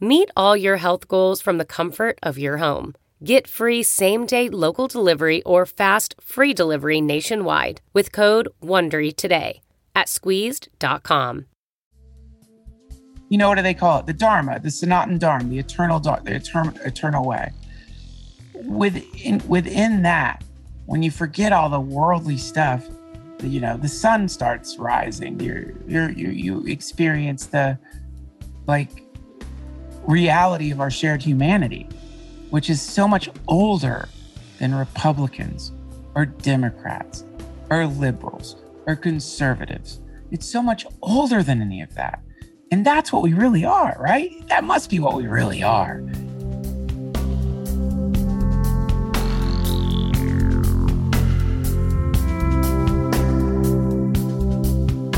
Meet all your health goals from the comfort of your home. Get free same day local delivery or fast free delivery nationwide with code WONDERY today at squeezed.com. You know what do they call it? The Dharma, the Sanatan Dharma, the eternal, the eternal, eternal way. Within within that, when you forget all the worldly stuff, you know the sun starts rising. You you you you experience the like reality of our shared humanity, which is so much older than Republicans or Democrats or liberals or conservatives. It's so much older than any of that. And that's what we really are, right? That must be what we really are.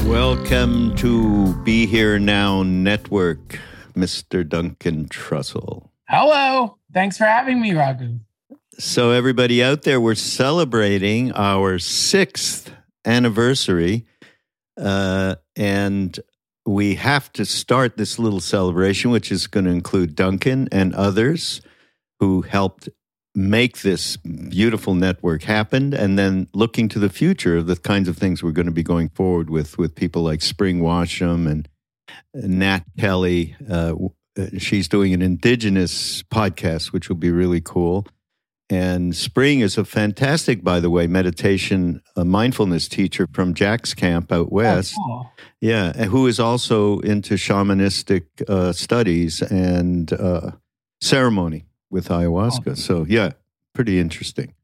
Welcome to Be Here Now Network. Mr. Duncan Trussell. Hello. Thanks for having me, Raghu. So, everybody out there, we're celebrating our sixth anniversary. Uh, and we have to start this little celebration, which is going to include Duncan and others who helped make this beautiful network happen and then looking to the future of the kinds of things we're going to be going forward with with people like spring washam and Nat Kelly. Uh, uh, she's doing an indigenous podcast, which will be really cool. And Spring is a fantastic, by the way, meditation, a mindfulness teacher from Jack's camp out west. Oh, cool. Yeah, who is also into shamanistic uh, studies and uh, ceremony with ayahuasca. Oh. So, yeah, pretty interesting.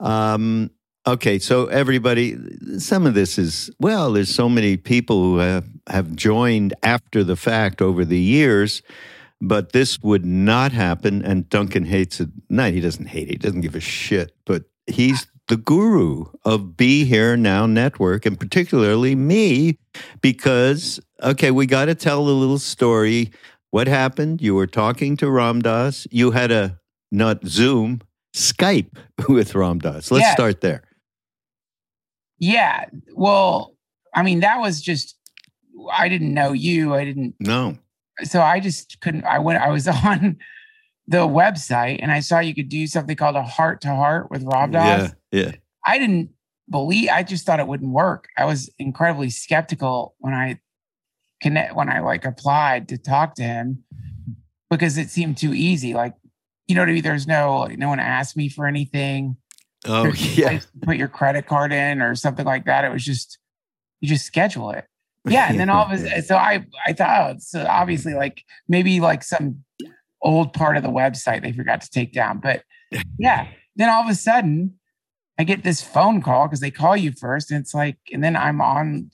Um, Okay, so everybody, some of this is well. There's so many people who have have joined after the fact over the years, but this would not happen. And Duncan hates it. No, he doesn't hate it. He doesn't give a shit. But he's the guru of Be Here Now Network, and particularly me, because okay, we got to tell a little story. What happened? You were talking to Ram Dass. You had a not Zoom, Skype with Ram Dass. Let's yeah. start there. Yeah. Well, I mean, that was just, I didn't know you. I didn't. No. So I just couldn't, I went, I was on the website and I saw you could do something called a heart to heart with Ram Dass. Yeah. Yeah. I didn't believe, I just thought it wouldn't work. I was incredibly skeptical when I connect, when I like applied to talk to him because it seemed too easy. Like, you know, what I mean? there's no, no one asked me for anything. Oh yeah. Put your credit card in or something like that. It was just you just schedule it. Yeah. And then all of a so I I thought oh, so obviously like maybe like some old part of the website they forgot to take down. But yeah. Then all of a sudden I get this phone call because they call you first, and it's like, and then I'm on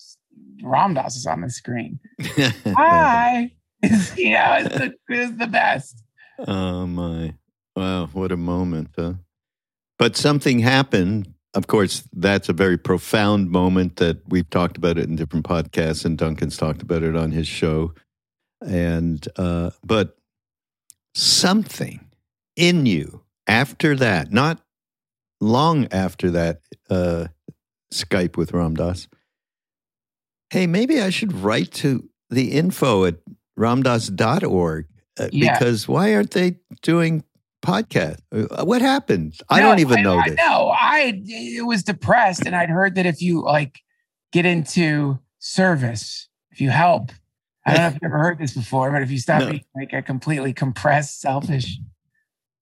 Ram Dass is on the screen. Hi. you know, it's the, it's the best. Oh my. Wow, what a moment, huh? But something happened. Of course, that's a very profound moment that we've talked about it in different podcasts, and Duncan's talked about it on his show. And uh, but something in you after that, not long after that uh, Skype with Ram Dass. Hey, maybe I should write to the info at ramdass.org uh, yeah. because why aren't they doing podcast. Uh, what happened? I don't even know I, this. No, I it was depressed, and I'd heard that if you like get into service, if you help, I don't know if you've ever heard this before, but if you stop no. being like a completely compressed, selfish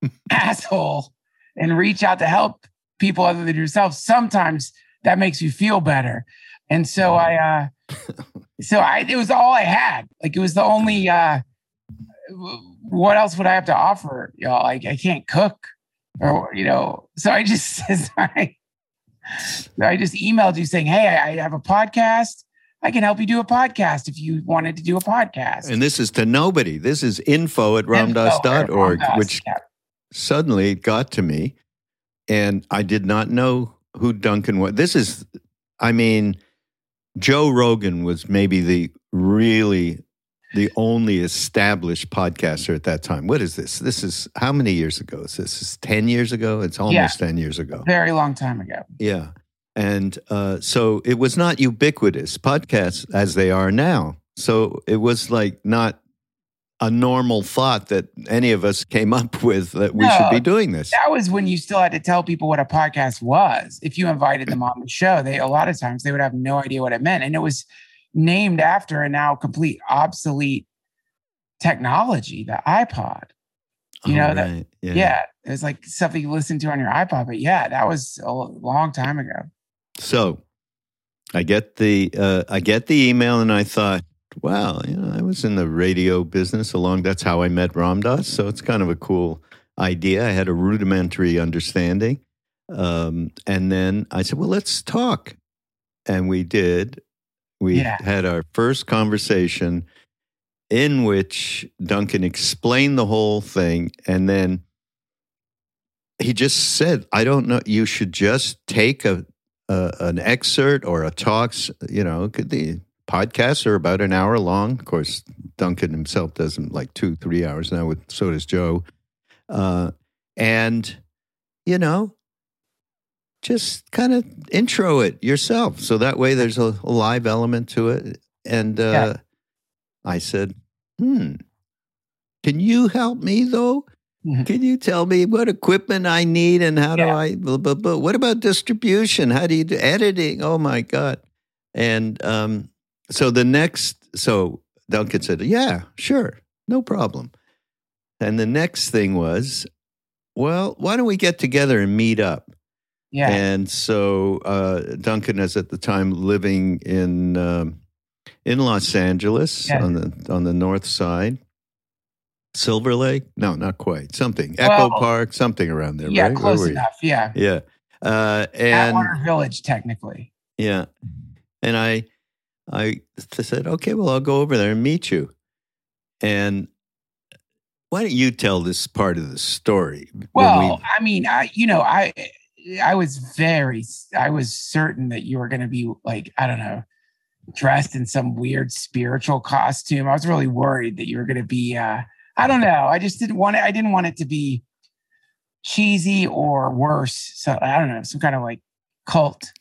asshole and reach out to help people other than yourself, sometimes that makes you feel better. And so I, uh, so I, it was all I had. Like it was the only, uh, what else would I have to offer? Y'all, like I can't cook, or you know. So I just I, I just emailed you saying, "Hey, I, have a podcast. I can help you do a podcast if you wanted to do a podcast." And this is to nobody. This is info at ramdass.org, which suddenly got to me, and I did not know who Duncan was. This is, I mean, Joe Rogan was maybe the really the only established podcaster at that time. What is this? This is how many years ago is this? Is ten years ago? It's almost yeah, ten years ago. Very long time ago. Yeah, and uh, so it was not ubiquitous podcasts as they are now. So it was like not a normal thought that any of us came up with that we no, should be doing this. That was when you still had to tell people what a podcast was. If you invited them on the show, they a lot of times they would have no idea what it meant, and it was named after a now complete obsolete technology, the iPod. You know, right. that, yeah. yeah, it was like something you listen to on your iPod. But yeah, that was a long time ago. So I get the uh, I get the email, and I thought, wow, you know, I was in the radio business along. That's how I met Ram Dass. So it's kind of a cool idea. I had a rudimentary understanding. Um, and then I said, well, let's talk. And we did. We yeah. had our first conversation in which Duncan explained the whole thing. And then he just said, I don't know, you should just take a, a an excerpt or a talks, you know, the podcasts are about an hour long. Of course, Duncan himself does them like two, three hours now, with so does Joe. Uh, and, you know, just kind of intro it yourself. So that way there's a, a live element to it. And uh, yeah. I said, hmm, can you help me though? Mm-hmm. Can you tell me what equipment I need and how yeah. do I? Blah, blah, blah. What about distribution? How do you do editing? Oh my god! And um, so the next, so Duncan said, "Yeah, sure, no problem." And the next thing was, well, why don't we get together and meet up? Yeah. And so uh, Duncan is at the time living in um, in Los Angeles yeah. on the on the north side. Silver Lake? No, not quite. Something. Well, Echo Park, something around there, yeah, right? close enough. Yeah. Yeah. Uh, and Atwater Village, technically. Yeah. And I, I said, okay, well, I'll go over there and meet you. And why don't you tell this part of the story? Well, we, I mean, I, you know, I, I was very, I was certain that you were going to be like, I don't know, dressed in some weird spiritual costume. I was really worried that you were going to be, uh, I don't know. I just didn't want it. I didn't want it to be cheesy or worse. So I don't know, some kind of like cult.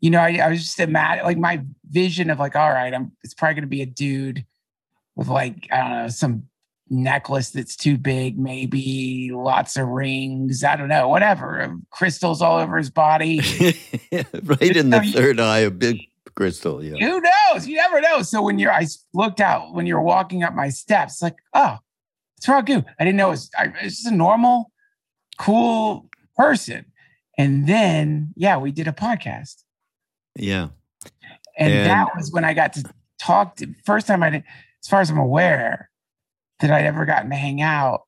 You know, I, I was just mad. Like my vision of like, all right, I'm. It's probably going to be a dude with like I don't know some necklace that's too big, maybe lots of rings. I don't know, whatever. Crystals all over his body. right in the third eye, a big crystal. Yeah. Who knows? You never know. So when you're, I looked out when you're walking up my steps, like, oh, it's Raghu. I didn't know it was, I, it's just a normal, cool person. And then, yeah, we did a podcast. Yeah. And, and that was when I got to talk to, first time I did, as far as I'm aware, that I'd ever gotten to hang out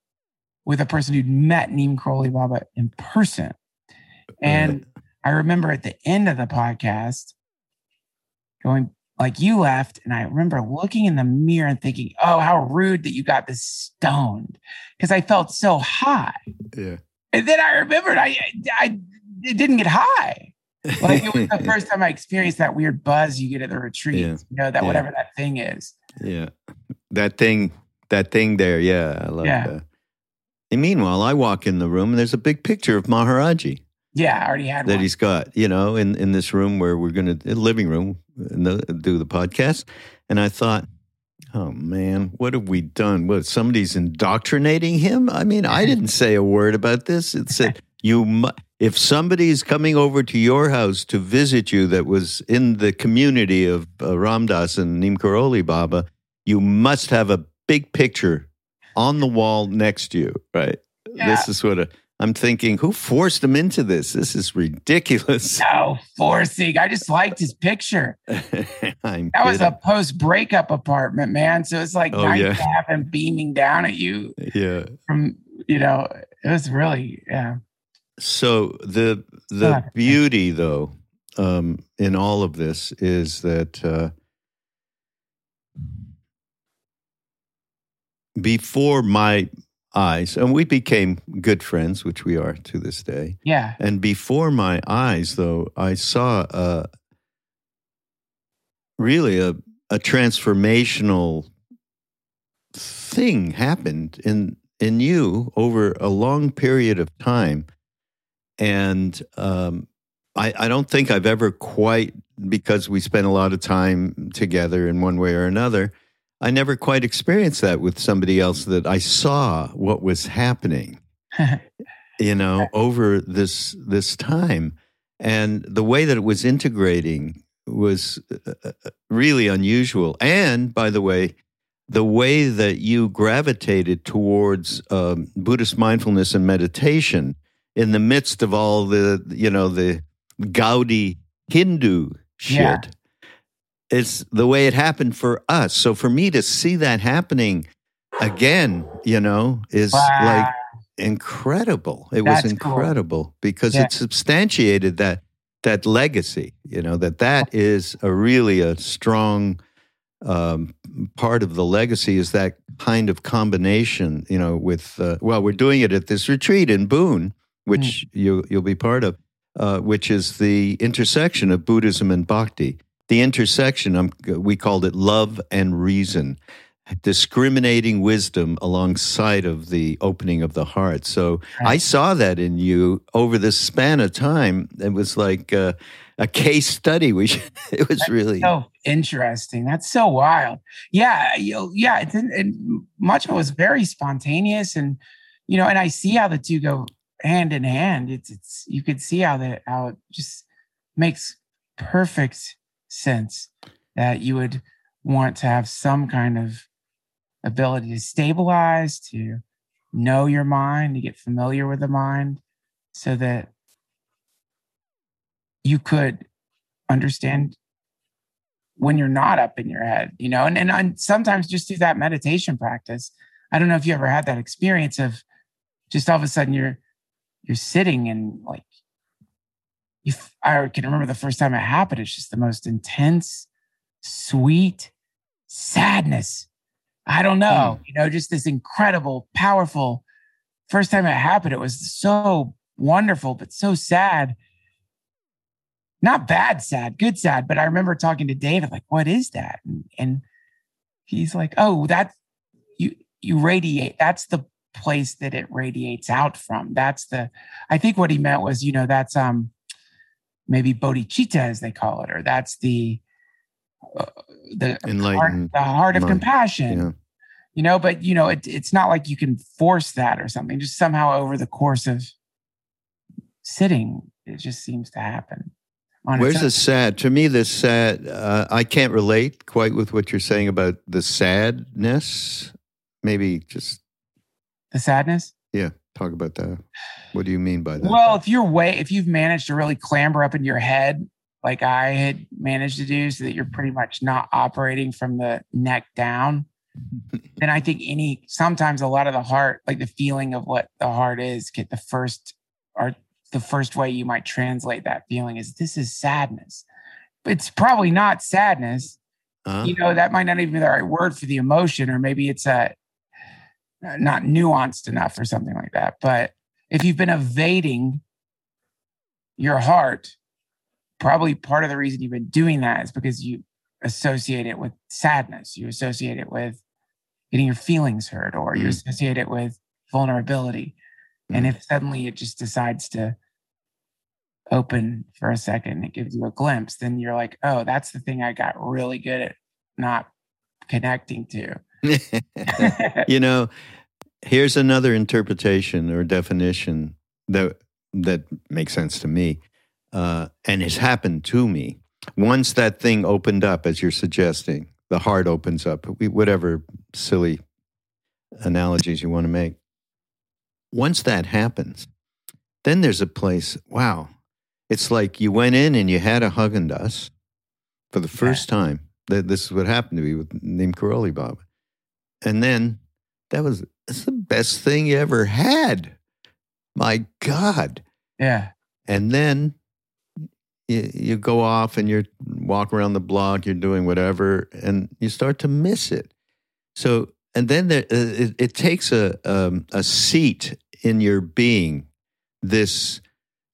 with a person who'd met Neem Karoli Baba in person. And I remember at the end of the podcast going, like you left, and I remember looking in the mirror and thinking, oh, how rude that you got this stoned because I felt so high. Yeah. And then I remembered I, I it didn't get high. Like it was the first time I experienced that weird buzz you get at the retreat, yeah. you know, that yeah. whatever that thing is. Yeah. That thing that thing there. Yeah, I love yeah. that. And meanwhile, I walk in the room and there's a big picture of Maharaji. Yeah, I already had that one. he's got, you know, in, in this room where we're going to, living room, do the podcast. And I thought, oh man, what have we done? What, somebody's indoctrinating him? I mean, I didn't say a word about this. It said, you, mu- if somebody's coming over to your house to visit you that was in the community of uh, Ram Dass and Neem Karoli Baba, you must have a big picture on the wall next to you, right? Yeah. This is what a, I'm thinking, who forced him into this? This is ridiculous. No forcing. I just liked his picture. that was a post breakup apartment, man. So it's like oh, nice yeah. to have him beaming down at you. Yeah. From you know, it was really yeah. So the the beauty though um, in all of this is that uh, before my eyes, and we became good friends, which we are to this day. Yeah. And before my eyes, though, I saw a, really a, a transformational thing happened in in you over a long period of time, and um, I, I don't think I've ever quite because we spent a lot of time together in one way or another. I never quite experienced that with somebody else that I saw what was happening, you know, over this this time, and the way that it was integrating was uh, uh, really unusual. And by the way, the way that you gravitated towards um, Buddhist mindfulness and meditation in the midst of all the you know the Gaudy Hindu shit. Yeah. It's the way it happened for us. So for me to see that happening again, you know, is wow. like incredible. It That's was incredible cool. because yeah. it substantiated that that legacy. You know that that is a really a strong um, part of the legacy is that kind of combination. You know, with uh, well, we're doing it at this retreat in Boone, which mm. you you'll be part of, uh, which is the intersection of Buddhism and Bhakti the intersection, um, we called it love and reason, discriminating wisdom alongside of the opening of the heart. So. I saw that in you over the span of time. It was like uh, a case study. We it was That's really so interesting. That's so wild. Yeah, you know, yeah. It, it, much of it was very spontaneous, and you know, and I see how the two go hand in hand. It's it's you could see how that how it just makes perfect sense that you would want to have some kind of ability to stabilize, to know your mind, to get familiar with the mind, so that you could understand when you're not up in your head, you know, and, and, and sometimes just through that meditation practice. I don't know if you ever had that experience of just all of a sudden you're you're sitting and like you, I can remember the first time it happened. It's just the most intense, sweet sadness. I don't know, mm. you know, just this incredible, powerful. First time it happened, it was so wonderful, but so sad. Not bad sad, good sad. But I remember talking to David, like, what is that? And, and he's like, oh, that you you radiate. That's the place that it radiates out from. That's the. I think what he meant was, you know, that's um maybe bodhicitta as they call it, or that's the uh, the heart, the heart of compassion. Yeah. You know, but you know, it, it's not like you can force that or something. Just somehow over the course of sitting, it just seems to happen. Where's the sad? To me, the sad. Uh, I can't relate quite with what you're saying about the sadness. Maybe just the sadness. Yeah, talk about that. What do you mean by that? Well, if you're way, if you've managed to really clamber up in your head, like I had managed to do, so that you're pretty much not operating from the neck down, then I think any, sometimes a lot of the heart, like the feeling of what the heart is, get the first, or the first way you might translate that feeling is this is sadness. It's probably not sadness. Uh-huh. You know, that might not even be the right word for the emotion, or maybe it's a, not nuanced enough or something like that. But if you've been evading your heart, probably part of the reason you've been doing that is because you associate it with sadness. You associate it with getting your feelings hurt, or you mm. associate it with vulnerability. Mm. And if suddenly it just decides to open for a second, it gives you a glimpse, then you're like, oh, that's the thing I got really good at not connecting to. you know, here's another interpretation or definition that that makes sense to me, uh, and has happened to me. Once that thing opened up, as you're suggesting, the heart opens up. We, Whatever silly analogies you want to make. Once that happens, then there's a place. Wow, it's like you went in and you had a Häagen-Dazs for the first yeah. time. This is what happened to me with Neem Karoli Baba. And then that was that's the best thing you ever had. My God. Yeah. And then you, you go off and you walk around the block, you're doing whatever, and you start to miss it. So and then there, uh, it, it takes a um, a seat in your being. This,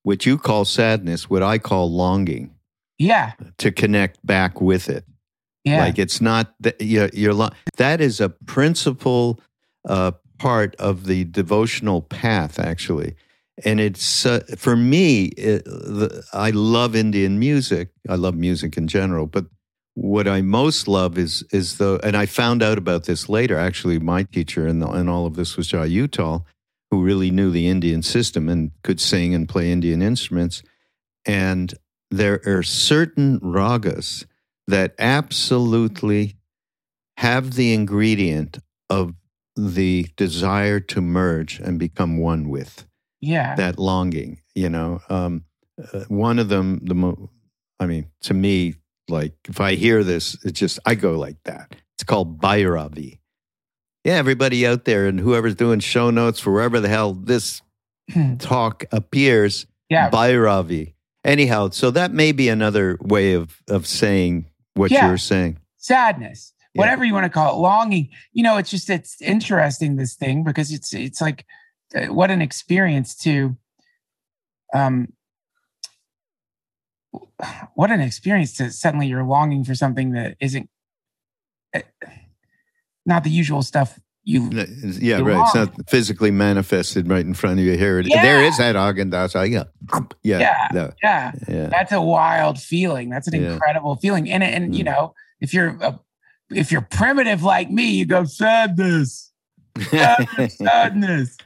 what you call sadness, what I call longing, Yeah. to connect back with it. Yeah. Like it's not that you're, you're that is a principal uh, part of the devotional path, actually. And it's uh, for me. It, the, I love Indian music. I love music in general, but what I most love is is the. And I found out about this later. Actually, my teacher and and all of this was Jai who really knew the Indian system and could sing and play Indian instruments. And there are certain ragas that absolutely have the ingredient of the desire to merge and become one with yeah. that longing you know um, uh, one of them the mo- i mean to me like if i hear this it just i go like that it's called Bhairavi. yeah everybody out there and whoever's doing show notes for wherever the hell this talk appears yeah. Bhairavi. Anyhow, so that may be another way of of saying what Yeah. you're saying. Sadness. Yeah. Whatever you want to call it, longing. You know, it's just it's interesting this thing because it's it's like uh, what an experience to um what an experience to suddenly you're longing for something that isn't uh, not the usual stuff you Yeah, You right. It's not physically manifested right in front of you here. Yeah. There is that Haagen Dazs. Yeah, yeah, Yeah. no, yeah yeah. that's a wild feeling that's an Yeah. incredible feeling and and you Mm. know if you're a, if you're primitive like me you go sadness sadness, sadness.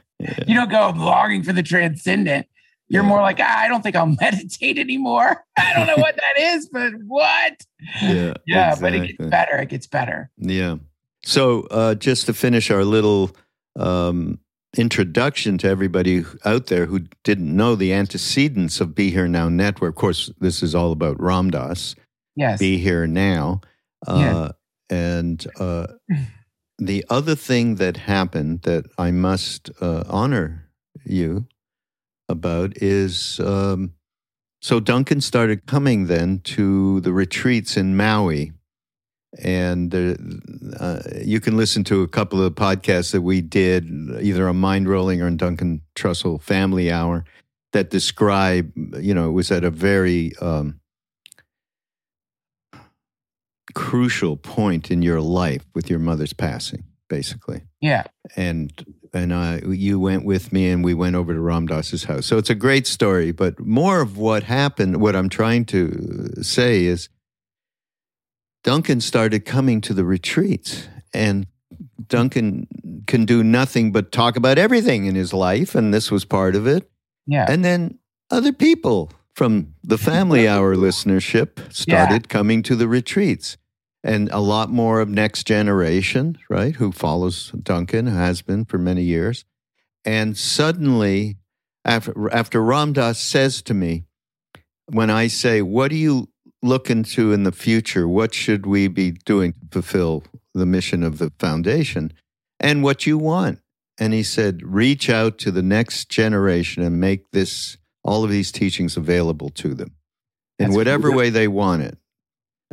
You don't go longing for the transcendent. You're Yeah. more like, ah, I don't think I'll meditate anymore. I don't know what that is, but what? yeah, Yeah, but it gets better. It gets better. Yeah. So, uh, just to finish our little um, introduction to everybody out there who didn't know the antecedents of Be Here Now Network. Of course, this is all about Ramdas. Yes. Be Here Now. Uh, Yeah. And uh, the other thing that happened that I must uh, honor you about is um, so Duncan started coming then to the retreats in Maui. And uh, you can listen to a couple of podcasts that we did, either on Mindrolling or on Duncan Trussell Family Hour, that describe, you know, it was at a very um, crucial point in your life with your mother's passing, basically. Yeah. And and I, you went with me, and we went over to Ram Dass's house. So it's a great story. But more of what happened, what I'm trying to say is, Duncan started coming to the retreats, and Duncan can do nothing but talk about everything in his life, and this was part of it. Yeah. And then other people from the family hour listenership started coming to the retreats. And a lot more of next generation, right, who follows Duncan, has been for many years. And suddenly, after, after Ramdas says to me, when I say, What do you look into in the future? What should we be doing to fulfill the mission of the foundation? And what you want? And he said, reach out to the next generation and make this all of these teachings available to them in That's whatever beautiful. way they want it.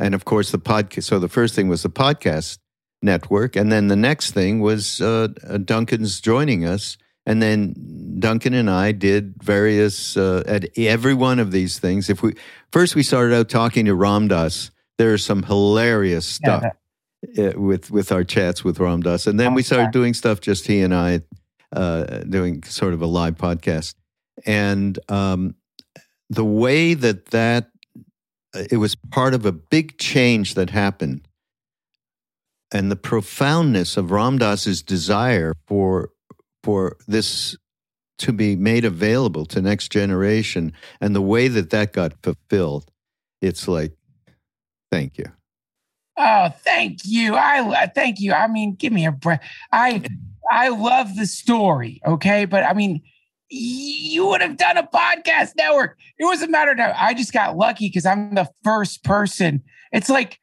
And of course, the podcast. So the first thing was the podcast network, and then the next thing was uh, uh, Duncan's joining us, and then Duncan and I did various uh, at every one of these things. If we first we started out talking to Ramdas, there's some hilarious stuff uh, with with our chats with Ramdas, and then we started doing stuff just he and I, uh, doing sort of a live podcast, and um, the way that that it was part of a big change that happened, and the profoundness of Ramdas's desire for for this to be made available to next generation, and the way that that got fulfilled, it's like, thank you. Oh, thank you. I thank you. I mean, give me a breath. I I love the story. Okay, but I mean, you would have done a podcast network. It was a matter of time. I just got lucky because I'm the first person. It's like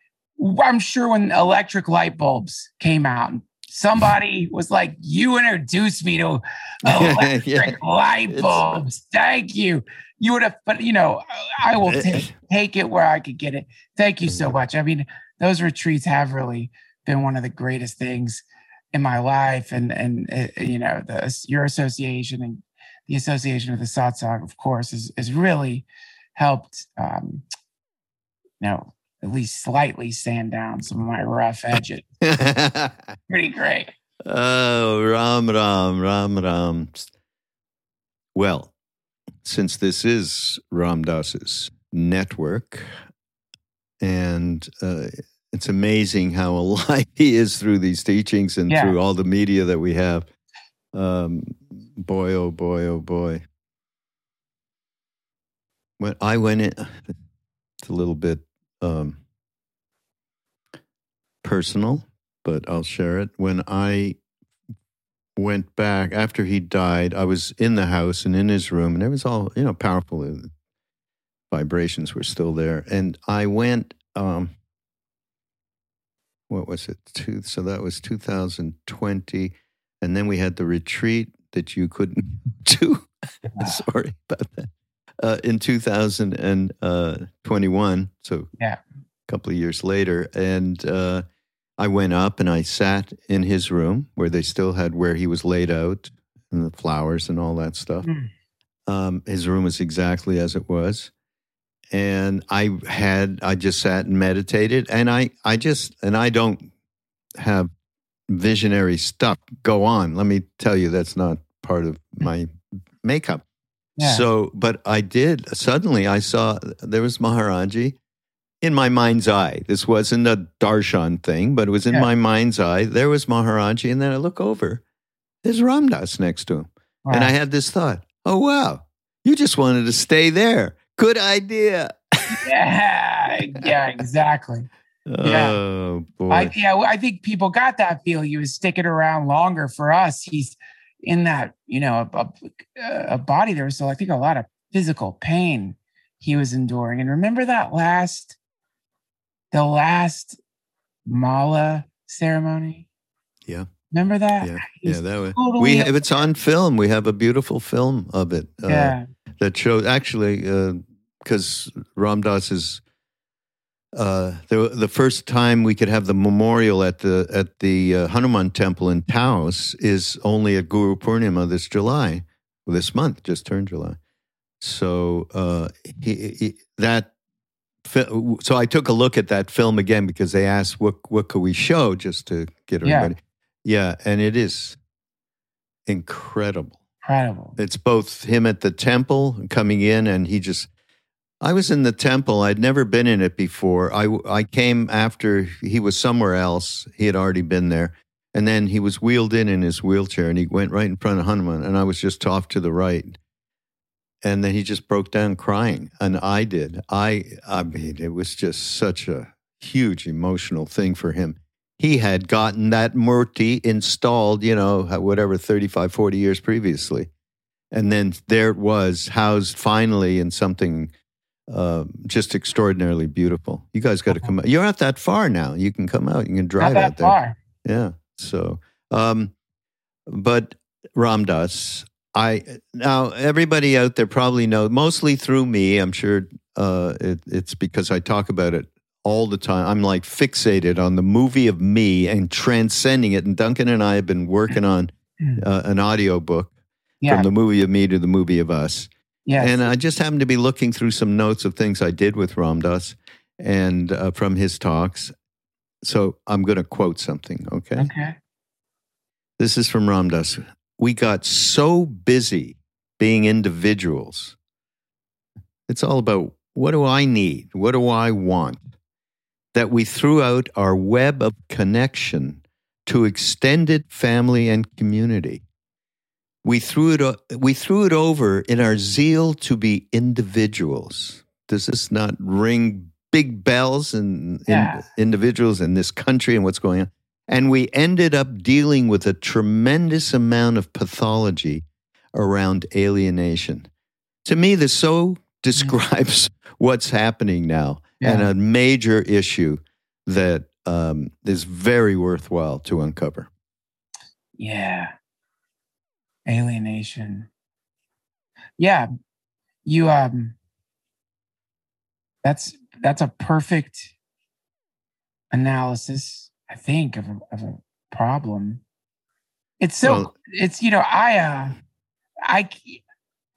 I'm sure when electric light bulbs came out, somebody was like, "You introduced me to electric Yeah. light bulbs." Thank you. You would have, but you know, I will take take it where I could get it. Thank you so much. I mean, those retreats have really been one of the greatest things in my life, and and uh, you know the your association and the association with the satsang, of course, has, is really helped. Um, you know, at least slightly sand down some of my rough edges. Pretty great. Oh, Ram Ram, Ram Ram. Well, since this is Ram Dass's network, and uh, it's amazing how alive he is through these teachings and Yeah. through all the media that we have. Um, boy, oh boy, oh boy. When I went in, it's a little bit um, personal, but I'll share it. When I went back after he died, I was in the house and in his room, and it was all you know powerful. Vibrations were still there, and I went. Um, what was it? Two, so that was 2020, and then we had the retreat that you couldn't do. Sorry about that. Uh, in 2021, so Yeah. a couple of years later, and uh, I went up and I sat in his room where they still had where he was laid out and the flowers and all that stuff. Mm. Um, his room was exactly as it was. And I had, I just sat and meditated. And I, I just, and I don't have visionary stuff go on. Let me tell you, that's not part of my makeup. Yeah. So, but I did, suddenly I saw there was Maharaji in my mind's eye. This wasn't a darshan thing, but it was in Yeah. my mind's eye. There was Maharaji. And then I look over, there's Ramdas next to him. And I had this thought, oh, wow, you just wanted to stay there. Good idea. yeah, yeah, exactly. Yeah. Oh, boy. I, yeah, I think people got that feel. He was sticking around longer for us. He's in that, you know, a, a, a body. There was, so I think, a lot of physical pain he was enduring. And remember that last, the last mala ceremony. Yeah. Remember that? yeah, yeah, that was. totally We have it's on film. We have a beautiful film of it uh, yeah, that shows actually because Ramdas is uh, the the first time we could have the memorial at the at the uh, Hanuman temple in Taos is only at Guru Purnima this July, this month just turned July. So uh, he, he, that so I took a look at that film again because they asked what what could we show just to get Yeah. everybody. Yeah, and it is incredible. incredible. It's both him at the temple coming in, and he just. I was in the temple. I'd never been in it before. I I came after he was somewhere else. He had already been there, and then he was wheeled in in his wheelchair, and he went right in front of Hanuman, and I was just off to the right. And then he just broke down crying, and I did. I I mean, it was just such a huge emotional thing for him. He had gotten that murti installed, you know, whatever, 35, 40 years previously. And then there it was, housed finally in something uh, just extraordinarily beautiful. You guys got to come out. You're not that far now. You can come out. You can drive out there. far. Yeah. So, um, but Ramdas, I now everybody out there probably know mostly through me. I'm sure uh, it, it's because I talk about it all the time. I'm like fixated on the movie of me and transcending it. And Duncan and I have been working on uh, an audio book Yeah. from the movie of me to the movie of us. Yes. And I just happened to be looking through some notes of things I did with Ramdas and uh, from his talks. So I'm going to quote something, okay? okay. This is from Ramdas. We got so busy being individuals. It's all about what do I need? What do I want? That we threw out our web of connection to extended family and community. We threw it, o- we threw it over in our zeal to be individuals. Does this not ring big bells in, in Yeah. individuals in this country and what's going on? And we ended up dealing with a tremendous amount of pathology around alienation. To me, this so describes what's happening now and a major issue that um, is very worthwhile to uncover. Yeah. Alienation. Yeah. You um that's that's a perfect analysis, I think, of a, of a problem. It's so Well- it's you know I uh I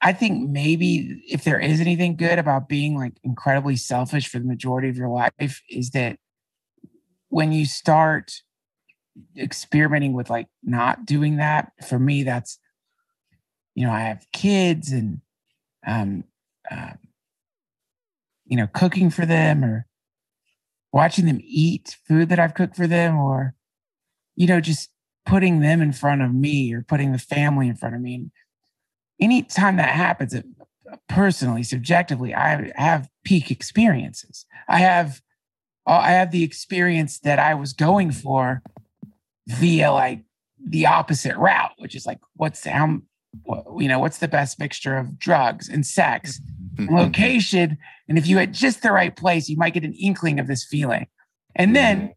I think maybe if there is anything good about being like incredibly selfish for the majority of your life is that when you start experimenting with like not doing that for me that's you know I have kids and um um you know cooking for them or watching them eat food that I've cooked for them or you know just putting them in front of me or putting the family in front of me. And anytime that happens, it, personally, subjectively, I have peak experiences. I have, uh, I have the experience that I was going for via like the opposite route, which is like, what's how, you know, what's the best mixture of drugs and sex, mm-hmm. and location, and if you at just the right place, you might get an inkling of this feeling, and then mm-hmm.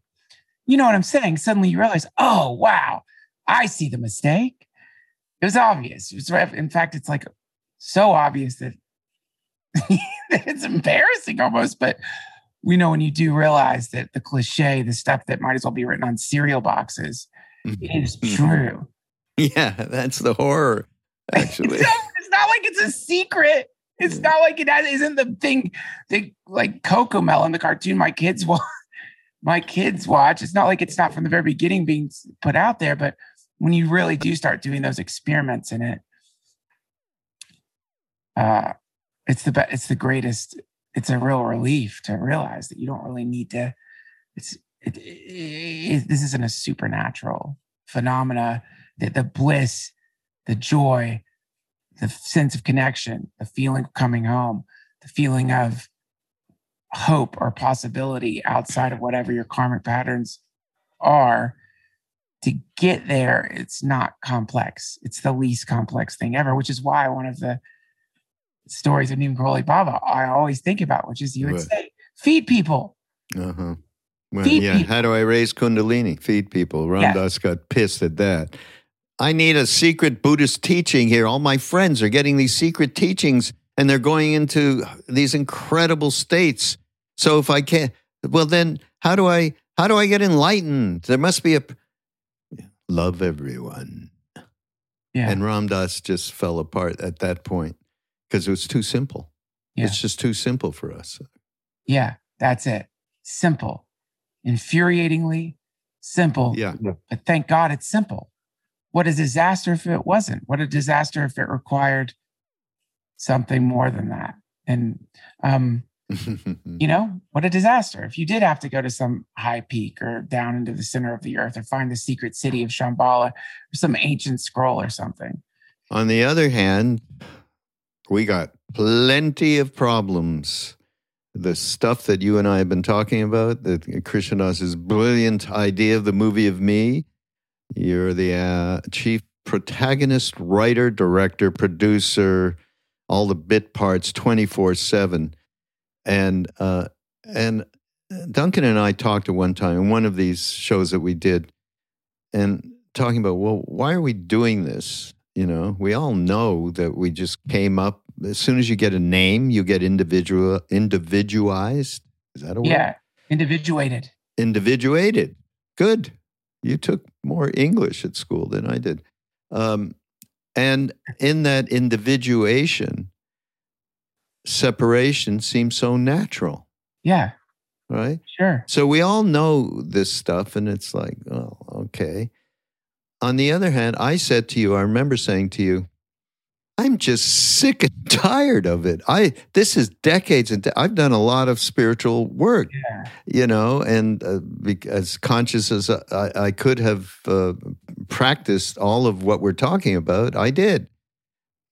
you know what I'm saying? Suddenly you realize, oh, wow, I see the mistake. It was obvious. It was, in fact, it's like so obvious that, that it's embarrassing almost. But we know when you do realize that the cliche, the stuff that might as well be written on cereal boxes, mm-hmm. is true. Yeah, that's the horror, actually. It's not, it's not like it's a secret. It's not like it isn't the thing that like CoComelon, the cartoon my kids watch. My kids watch. It's not like it's not from the very beginning being put out there, but when you really do start doing those experiments in it, uh, it's the be- it's the greatest. It's a real relief to realize that you don't really need to. It's it, it, it, this isn't a supernatural phenomena. That the bliss, the joy, the sense of connection, the feeling of coming home, the feeling of hope or possibility outside of whatever your karmic patterns are to get there it's not complex it's the least complex thing ever which is why one of the stories of Neem Karoli Baba I always think about which is you would say feed people Uh-huh. Well, Feed yeah. people. How do I raise Kundalini? Feed people. Yeah. Ramdas got pissed at that. I need a secret Buddhist teaching here. All my friends are getting these secret teachings and they're going into these incredible states. So if I can't, well, then how do I, how do I get enlightened? There must be a, love everyone. yeah And Ramdas just fell apart at that point because it was too simple. Yeah. It's just too simple for us. yeah that's it simple infuriatingly simple Yeah. but thank God it's simple. What a disaster if it wasn't. What a disaster if it required something more than that. And um, you know, what a disaster if you did have to go to some high peak or down into the center of the earth or find the secret city of Shambhala or some ancient scroll or something. On the other hand, we got plenty of problems. The stuff that you and I have been talking about, that Krishnadas's brilliant idea of the movie of me. You're the uh, chief protagonist, writer, director, producer, all the bit parts, twenty four seven, and uh, and Duncan and I talked at one time in one of these shows that we did, and talking about well, why are we doing this? You know, we all know that we just came up. As soon as you get a name, you get individual individualized. Is that a word? Yeah, individuated. Individuated. Good. You took more English at school than I did. Um, and in that individuation, separation seems so natural, Yeah, right? sure. So we all know this stuff, and it's like, oh, okay. On the other hand, I said to you, I remember saying to you, I'm just sick and tired of it. I this is decades and de- I've done a lot of spiritual work, Yeah. you know, and uh, be- as conscious as I, I could have uh, practiced all of what we're talking about, I did,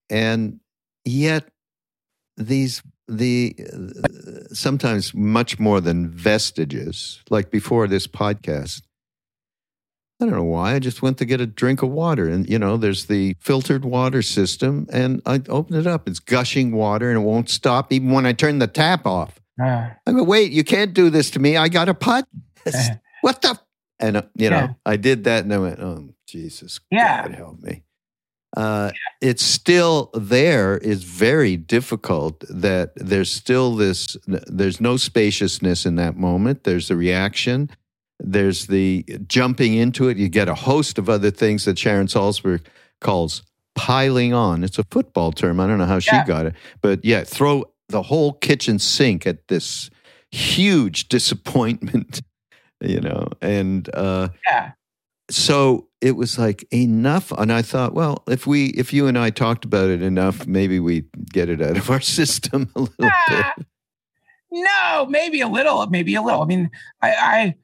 and yet these the uh, sometimes much more than vestiges like before this podcast i don't know why i just went to get a drink of water and you know there's the filtered water system and i open it up. It's gushing water and it won't stop even when i turn the tap off. Uh, i go wait you can't do this to me. I got a podcast what the f-" and uh, you know Yeah. i did that and i went oh jesus Yeah. god help me. Uh, it's still there. Is very difficult that there's still this there's no spaciousness in that moment. There's a reaction there's the jumping into it. You get a host of other things that Sharon Salzberg calls piling on. It's a football term. I don't know how she Yeah. got it, but yeah, throw the whole kitchen sink at this huge disappointment, you know, and uh, Yeah. so it was like enough and i thought well if we if you and i talked about it enough maybe we get it out of our system a little bit Ah, no, maybe a little, maybe a little. I mean, I, I,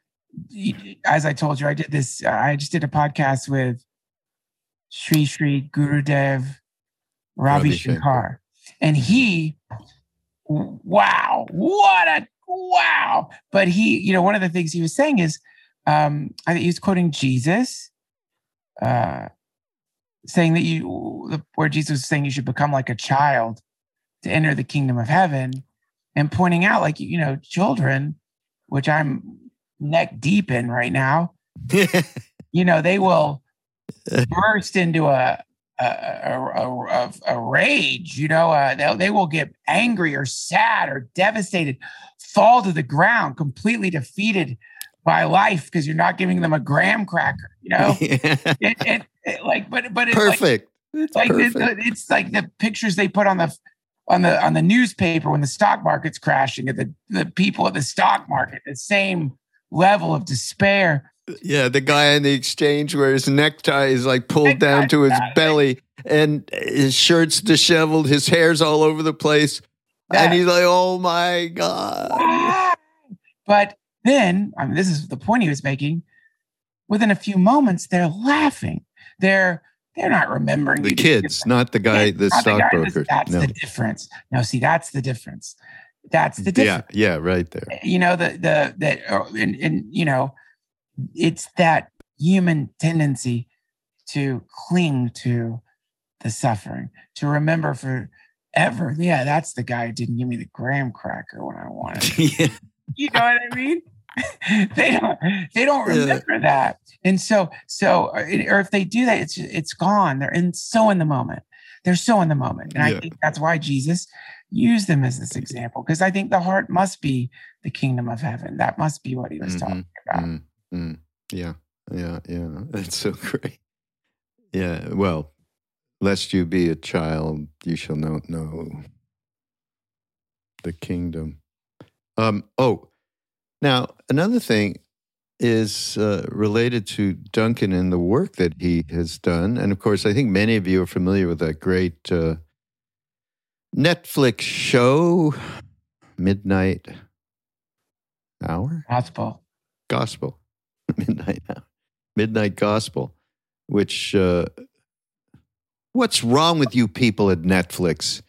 as I told you, I did this. uh, I just did a podcast with Sri Sri Gurudev Ravi Ravi Shankar, and he, wow, what a wow! But he, you know, one of the things he was saying is, um, I think he was quoting Jesus, uh, saying that you, where Jesus was saying you should become like a child to enter the kingdom of heaven and pointing out like you know children which i'm neck deep in right now. You know they will burst into a a, a, a, a, rage you know uh, they, they will get angry or sad or devastated fall to the ground completely defeated by life because you're not giving them a graham cracker you know? It, it, it, like but but it's like, perfect. It's like perfect. the- it's like the pictures they put on the on the on the newspaper when the stock market's crashing and the the people at the stock market the same level of despair. Yeah the guy in the exchange where his necktie is like pulled down to his belly and his shirt's disheveled his hair's all over the place. And he's like oh my god. Ah! but then I mean this is the point he was making. Within a few moments they're laughing. They're they're not remembering the kids not the guy the Not guy that's- stockbroker. that's no. the difference. No see that's the difference that's the difference. yeah yeah right there. You know the the that uh, and, and you know it's that human tendency to cling to the suffering to remember forever yeah that's the guy who didn't give me the graham cracker when i wanted yeah. You know what i mean? They don't they don't Yeah. remember that. And so so or or if they do that it's it's gone. They're in so in the moment. They're so in the moment. And Yeah. i think that's why jesus used them as this example because i think the heart must be the kingdom of heaven that must be what he was Mhm. talking about Mm, mm. Yeah, yeah, yeah. That's so great. Yeah. Well, lest you be a child, you shall not know the kingdom. Um. Oh, now another thing is uh, related to Duncan and the work that he has done, and of course, I think many of you are familiar with that great uh, Netflix show, Midnight Hour? Gospel. Gospel. Midnight hour. Midnight gospel which uh what's wrong with you people at netflix?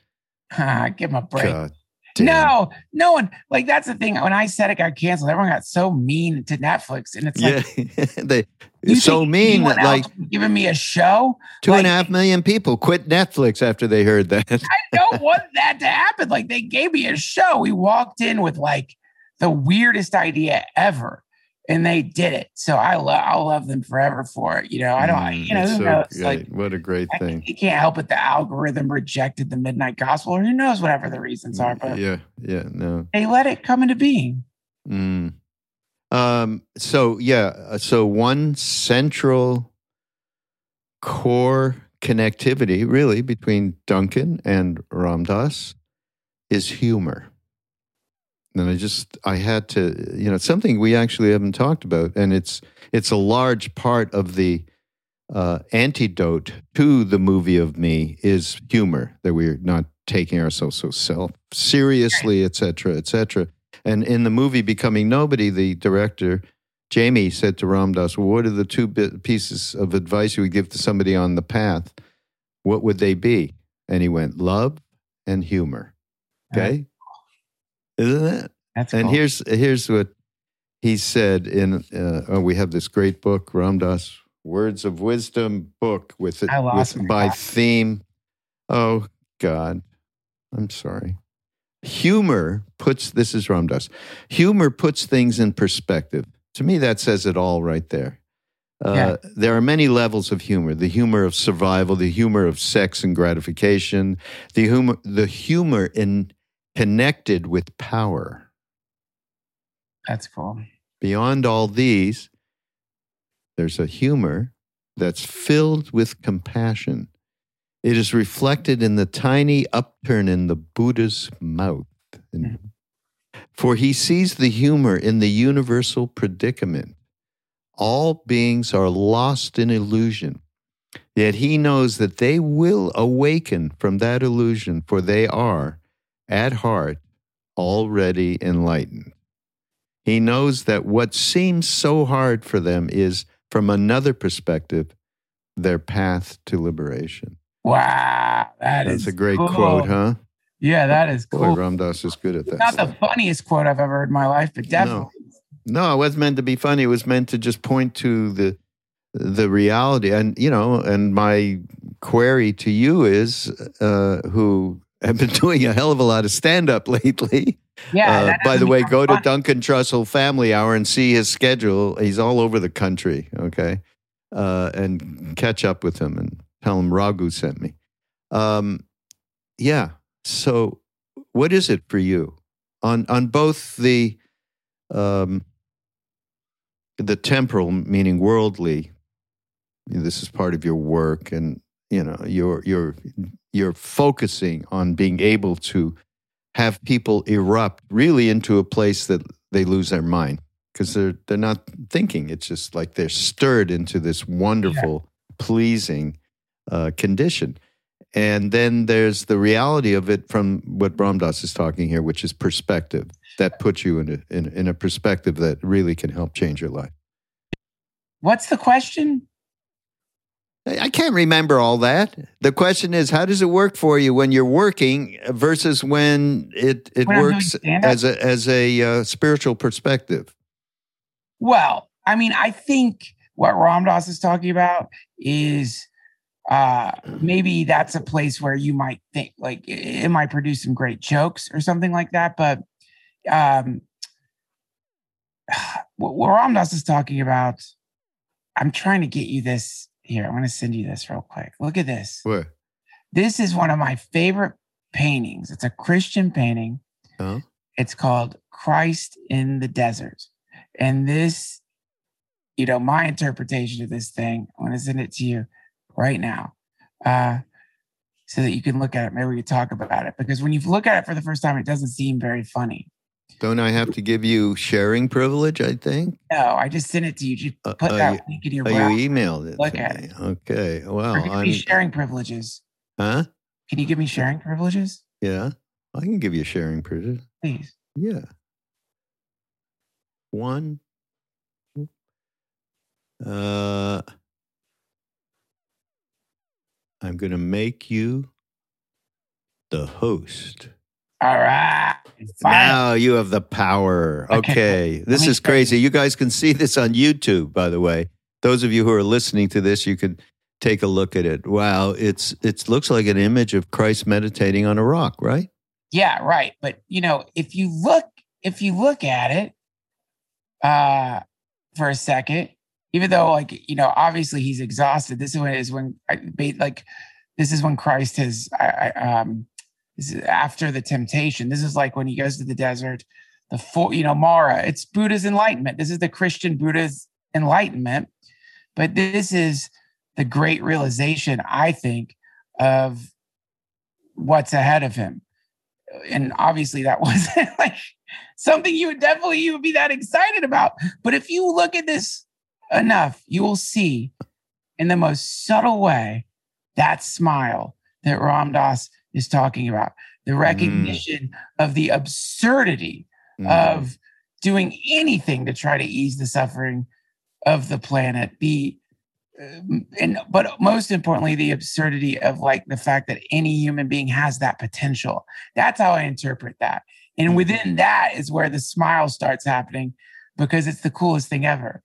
Give him a break. God damn. no no one like that's the thing when i said it got canceled everyone got so mean to netflix and it's like yeah they so mean that like giving me a show two and a half million people quit netflix after they heard that I don't want that to happen. Like they gave me a show. We walked in with like the weirdest idea ever, and they did it. So I love, I'll love them forever for it. You know, I don't, Mm, you know, who so knows? great. Like what a great I, thing you can't help it. The algorithm rejected the Midnight Gospel, or who knows? Whatever the reasons are, but yeah yeah no they let it come into being. Mm. Um, so yeah, uh, so one central core connectivity really between Duncan and Ram Dass is humor. And I just I had to, you know, it's something we actually haven't talked about, and it's it's a large part of the uh, antidote to the movie of me is humor that we're not taking ourselves so self seriously, et cetera, et cetera. And in the movie Becoming Nobody, the director, Jamie, said to Ram Dass, well, What are the two pieces of advice you would give to somebody on the path? What would they be? And he went, Love and humor. Okay. Isn't it? That's And cool. here's here's what he said in uh, oh, we have this great book, Ram Dass Words of Wisdom book with it with, by copy. theme. Oh God, I'm sorry. Humor puts this is Ram Dass. Humor puts things in perspective. To me, that says it all right there. Uh, Yeah. There are many levels of humor: the humor of survival, the humor of sex and gratification, the humor, the humor in connected with power. That's cool. Beyond all these, there's a humor that's filled with compassion. It is reflected in the tiny upturn in the Buddha's mouth. Mm-hmm. For he sees the humor in the universal predicament. All beings are lost in illusion, yet he knows that they will awaken from that illusion, for they are, at heart, already enlightened. He knows that what seems so hard for them is, from another perspective, their path to liberation. Wow, that That's is a great cool. quote, huh? Yeah, that is Boy, cool. Ram Dass is good at that. Not the funniest quote I've ever heard in my life, but definitely. No, it wasn't meant to be funny. It was meant to just point to the the reality. And you know, and my query to you is, uh, who have been doing a hell of a lot of stand up lately. Yeah. Uh, by the way, go to. Duncan Trussell Family Hour and see his schedule. He's all over the country. Okay, uh, and catch up with him and tell him Raghu sent me. Um, yeah. So, what is it for you on on both the um, the temporal, meaning worldly? This is part of your work, and you know you're you're you're focusing on being able to have people erupt really into a place that they lose their mind because they're they're not thinking. It's just like they're stirred into this wonderful, pleasing uh, condition. And then there's the reality of it from what Ram Dass is talking here, which is perspective. That puts you in a, in, in a perspective that really can help change your life. What's the question? I can't remember all that. The question is, how does it work for you when you're working versus when it it When works as a as a uh, spiritual perspective? Well, I mean, I think what Ram Dass is talking about is uh maybe that's a place where you might think like it it might produce some great jokes or something like that. But um what, what Ram Dass is talking about, I'm trying to get you this here. I'm gonna send you this real quick. Look at this. What? This is one of my favorite paintings. It's a Christian painting. Huh? It's called Christ in the Desert. And this, you know, my interpretation of this thing, I'm going to send it to you right now uh, so that you can look at it. Maybe we could talk about it. Because when you look at it for the first time, it doesn't seem very funny. Don't I have to give you sharing privilege? I think. No, I just sent it to you. Just Uh, put uh, that you- link in your Oh, you emailed it. Look at me. it. Okay. Well, Or give I'm. me sharing privileges. Huh? Can you give me sharing privileges? Yeah. I can give you sharing privilege. Please. Yeah. One. Uh, I'm going to make you the host. All right. Fine. Now you have the power. Okay, Okay. This is crazy. You guys can see this on YouTube, by the way. Those of you who are listening to this, you can take a look at it. Wow, it's it looks like an image of Christ meditating on a rock, right? Yeah, right. But you know, if you look, if you look at it uh for a second, even though like, you know, obviously he's exhausted. This is when is when like this is when Christ has I, I um after the temptation. This is like when he goes to the desert, the full, you know, Mara. It's Buddha's enlightenment. This is the Christian Buddha's enlightenment. But this is the great realization, I think, of what's ahead of him and obviously that wasn't like something you would definitely you would be that excited about but if you look at this enough you will see in the most subtle way that smile that Ram Dass is talking about. The recognition of the absurdity Mm. of doing anything to try to ease the suffering of the planet. The um, and but most importantly the absurdity of like the fact that any human being has that potential. That's how i interpret that. And within that is where the smile starts happening because it's the coolest thing ever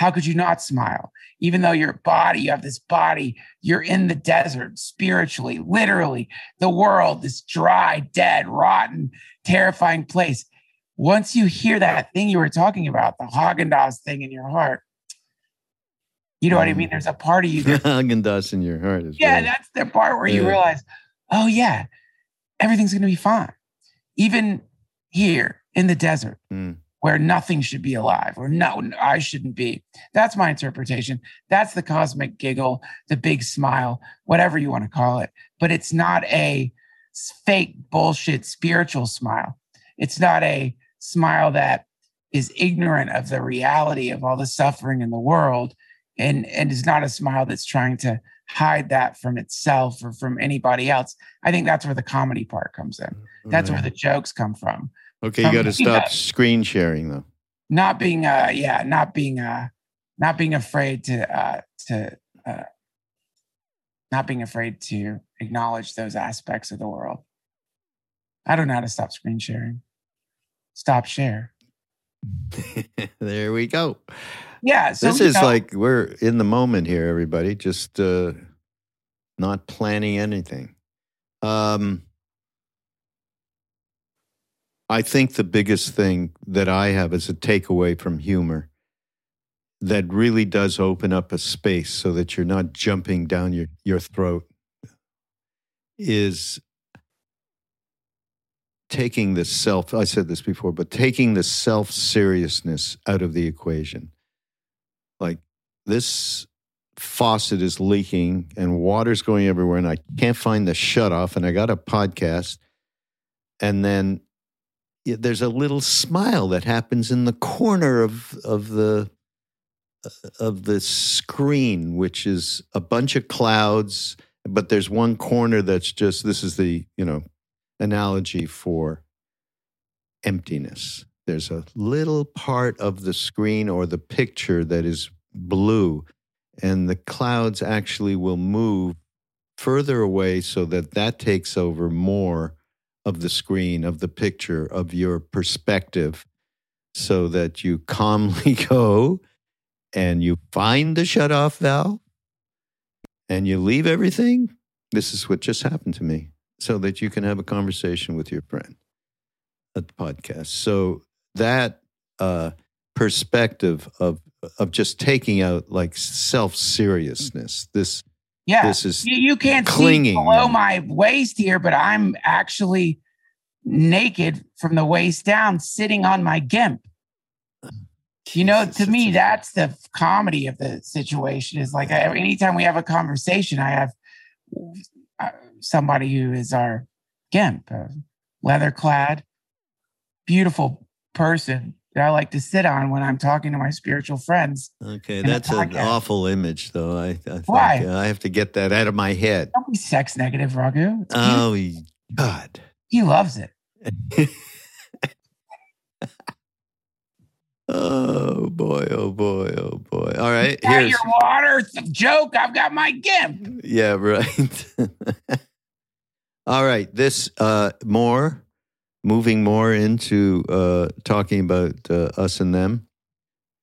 how could you not smile even though your body you have this body you're in the desert spiritually literally the world this dry dead rotten terrifying place once you hear that thing you were talking about the Haagen-Dazs thing in your heart you know what I Mm. mean? There's a part of you that, Haagen Dazs in your heart is yeah, right. that's the part where you realize, oh yeah, everything's gonna be fine. Even here in the desert, Mm. Where nothing should be alive, or no, I shouldn't be. That's my interpretation. That's the cosmic giggle, the big smile, whatever you want to call it. But it's not a fake bullshit spiritual smile. It's not a smile that is ignorant of the reality of all the suffering in the world and and is not a smile that's trying to hide that from itself or from anybody else. I think that's where the comedy part comes in. Mm-hmm. That's where the jokes come from. Okay, you got to stop screen sharing though. Not being uh yeah, not being uh not being afraid to uh to uh not being afraid to acknowledge those aspects of the world. I don't know how to stop screen sharing. Stop share. there we go. Yeah. So, this is know, like we're in the moment here, everybody. Just uh, not planning anything. Um, I think the biggest thing that I have as a takeaway from humor that really does open up a space so that you're not jumping down your, your throat is taking the self, I said this before, but taking the self seriousness out of the equation. Like this faucet is leaking and water's going everywhere, and I can't find the shut off, and I got a podcast. And then there's a little smile that happens in the corner of, of the uh, of the screen, which is a bunch of clouds, but there's one corner that's just this is the you know analogy for emptiness. There's a little part of the screen or the picture that is blue, and the clouds actually will move further away so that that takes over more of the screen, of the picture, of your perspective, so that you calmly go and you find the shut off valve and you leave everything. This is what just happened to me so that you can have a conversation with your friend at the podcast. So that uh, perspective of of just taking out like self seriousness. This yeah, this is you, you can't clinging see below my waist here, but I'm actually naked from the waist down, sitting on my gimp. You know, to me, that's the comedy of the situation. Is like anytime we have a conversation, I have uh, somebody who is our gimp, leather clad, beautiful person that I like to sit on when I'm talking to my spiritual friends. Okay, that's an awful image, though. I, I why I have to get that out of my head. Don't be sex negative, Raghu. oh God, he loves it. oh boy! Oh boy! Oh boy! All right, here's your water joke. I've got my gimp. Yeah, right. All right, this uh, more moving more into uh, talking about uh, us and them.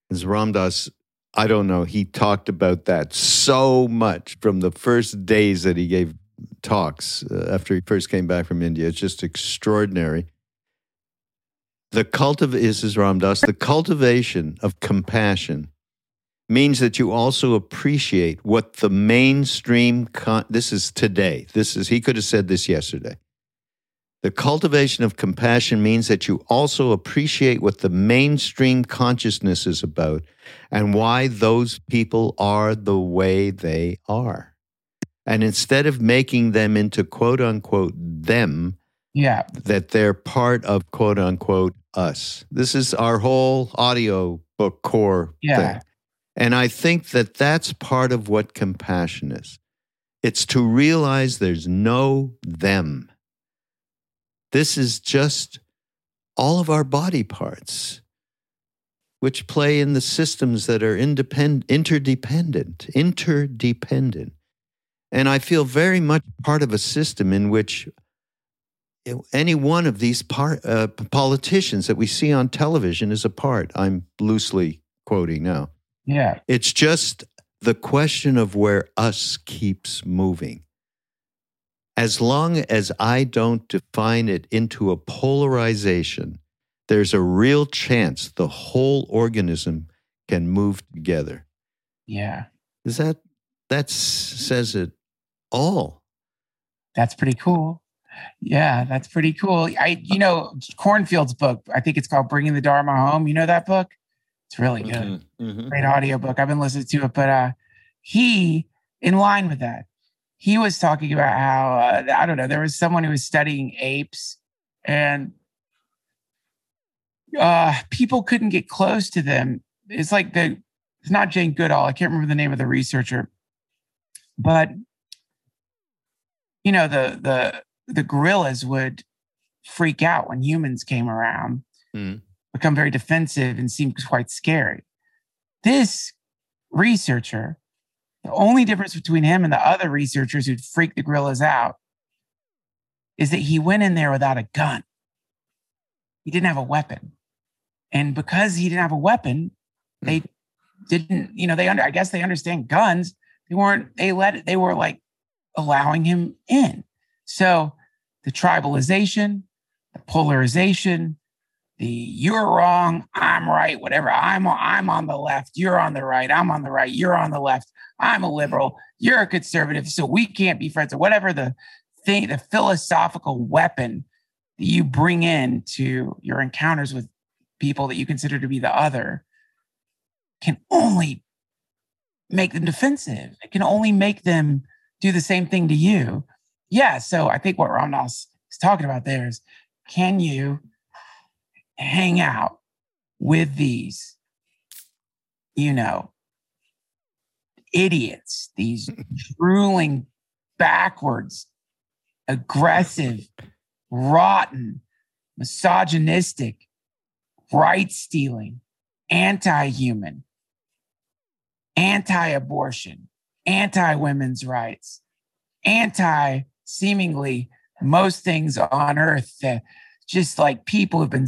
As Ram Dass. I don't know, he talked about that so much from the first days that he gave talks uh, after he first came back from India. It's just extraordinary. The cult of is Ram Dass. The cultivation of compassion means that you also appreciate what the mainstream con- this is today this is he could have said this yesterday the cultivation of compassion means that you also appreciate what the mainstream consciousness is about and why those people are the way they are. And instead of making them into quote unquote them yeah. that they're part of quote unquote us. This is our whole audio book core yeah. thing. And I think that that's part of what compassion is. It's to realize there's no them. This is just all of our body parts, which play in the systems that are independent, interdependent, interdependent. And I feel very much part of a system in which any one of these part, uh, politicians that we see on television is a part. I'm loosely quoting now. Yeah. It's just the question of where us keeps moving. As long as I don't define it into a polarization, there's a real chance the whole organism can move together. Yeah. Is that that says it all? That's pretty cool. Yeah, that's pretty cool. I, you know, Kornfield's book. I think it's called "Bringing the Dharma Home." You know that book? It's really good. Mm-hmm, mm-hmm. Great audio book. I've been listening to it, but uh, he, in line with that, he was talking about how uh, I don't know. There was someone who was studying apes, and uh, people couldn't get close to them. It's like the it's not Jane Goodall. I can't remember the name of the researcher, but you know the the the gorillas would freak out when humans came around, Mm. become very defensive, and seem quite scary. This researcher, the only difference between him and the other researchers who'd freak the gorillas out is that he went in there without a gun. He didn't have a weapon. And because he didn't have a weapon, they hmm. didn't, you know, they under, I guess they understand guns. They weren't, they let it, they were like allowing him in. So the tribalization, the polarization, the you're wrong, I'm right, whatever. I'm I'm on the left, you're on the right, I'm on the right, you're on the left. I'm a liberal, you're a conservative, so we can't be friends or whatever the thing, the philosophical weapon that you bring in to your encounters with people that you consider to be the other can only make them defensive. It can only make them do the same thing to you. Yeah. So I think what Ram Dass is talking about there is can you hang out with these, you know, idiots, these drooling, backwards, aggressive, rotten, misogynistic, right stealing, anti human, anti abortion, anti women's rights, anti seemingly most things on earth that just like people have been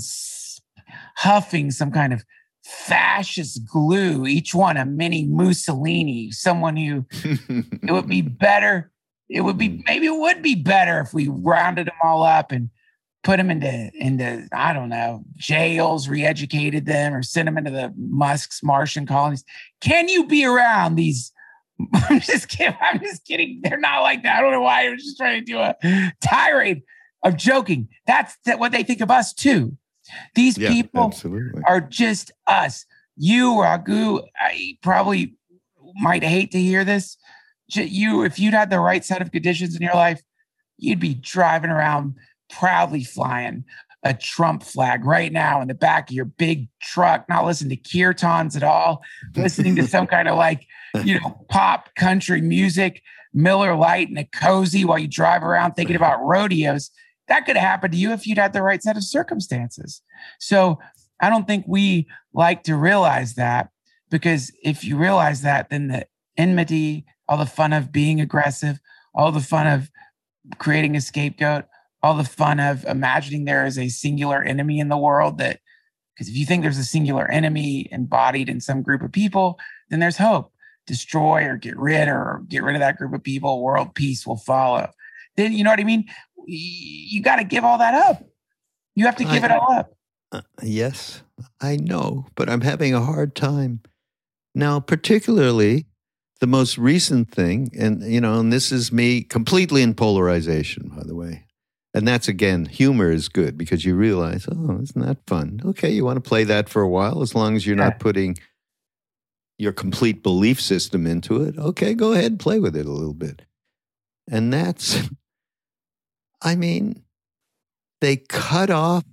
huffing some kind of fascist glue, each one a mini Mussolini, someone who it would be better. It would be hmm. maybe it would be better if we rounded them all up and put them into into I don't know jails, re-educated them, or sent them into the Musk's Martian colonies. Can you be around these? I'm just kidding. I'm just kidding. They're not like that. I don't know why. I was just trying to do a tirade of joking. That's that what they think of us too. These Yeah, people absolutely. are just us. You, Raghu, I probably might hate to hear this. You, if you'd had the right set of conditions in your life, you'd be driving around proudly flying a Trump flag right now in the back of your big truck, not listening to kirtans at all, listening to some kind of like, you know, pop country music, Miller Lite and a cozy while you drive around thinking about rodeos. That could have happened to you if you'd had the right set of circumstances. So I don't think we like to realize that because if you realize that, then the enmity, all the fun of being aggressive, all the fun of creating a scapegoat, all the fun of imagining there is a singular enemy in the world that, because if you think there's a singular enemy embodied in some group of people, then there's hope. Destroy or get rid or get rid of that group of people, world peace will follow. Then, you know what I mean? You got to give all that up. You have to give I- it all up. Uh, yes, I know, but I'm having a hard time. Now, particularly the most recent thing, and you know, and this is me completely in polarization, by the way. And that's again, humor is good because you realize, oh, isn't that fun? Okay, you want to play that for a while as long as you're Yeah. not putting your complete belief system into it. Okay, go ahead, and play with it a little bit. And that's, I mean, they cut off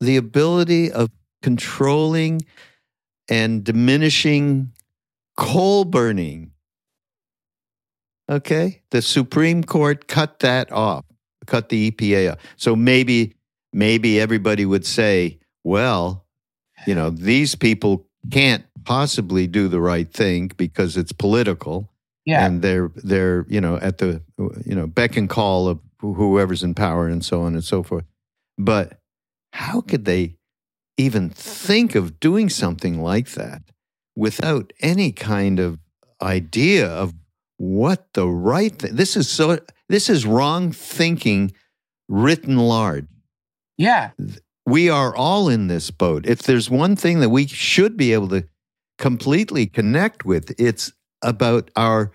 the ability of controlling and diminishing coal burning. Okay? The Supreme Court cut that off, cut the EPA off. So maybe maybe everybody would say, well, you know, these people can't possibly do the right thing because it's political Yeah. and they're they're you know at the you know beck and call of whoever's in power and so on and so forth but how could they even think of doing something like that without any kind of idea of what the right thing this is so this is wrong thinking written large yeah. we are all in this boat. If there's one thing that we should be able to completely connect with, it's about our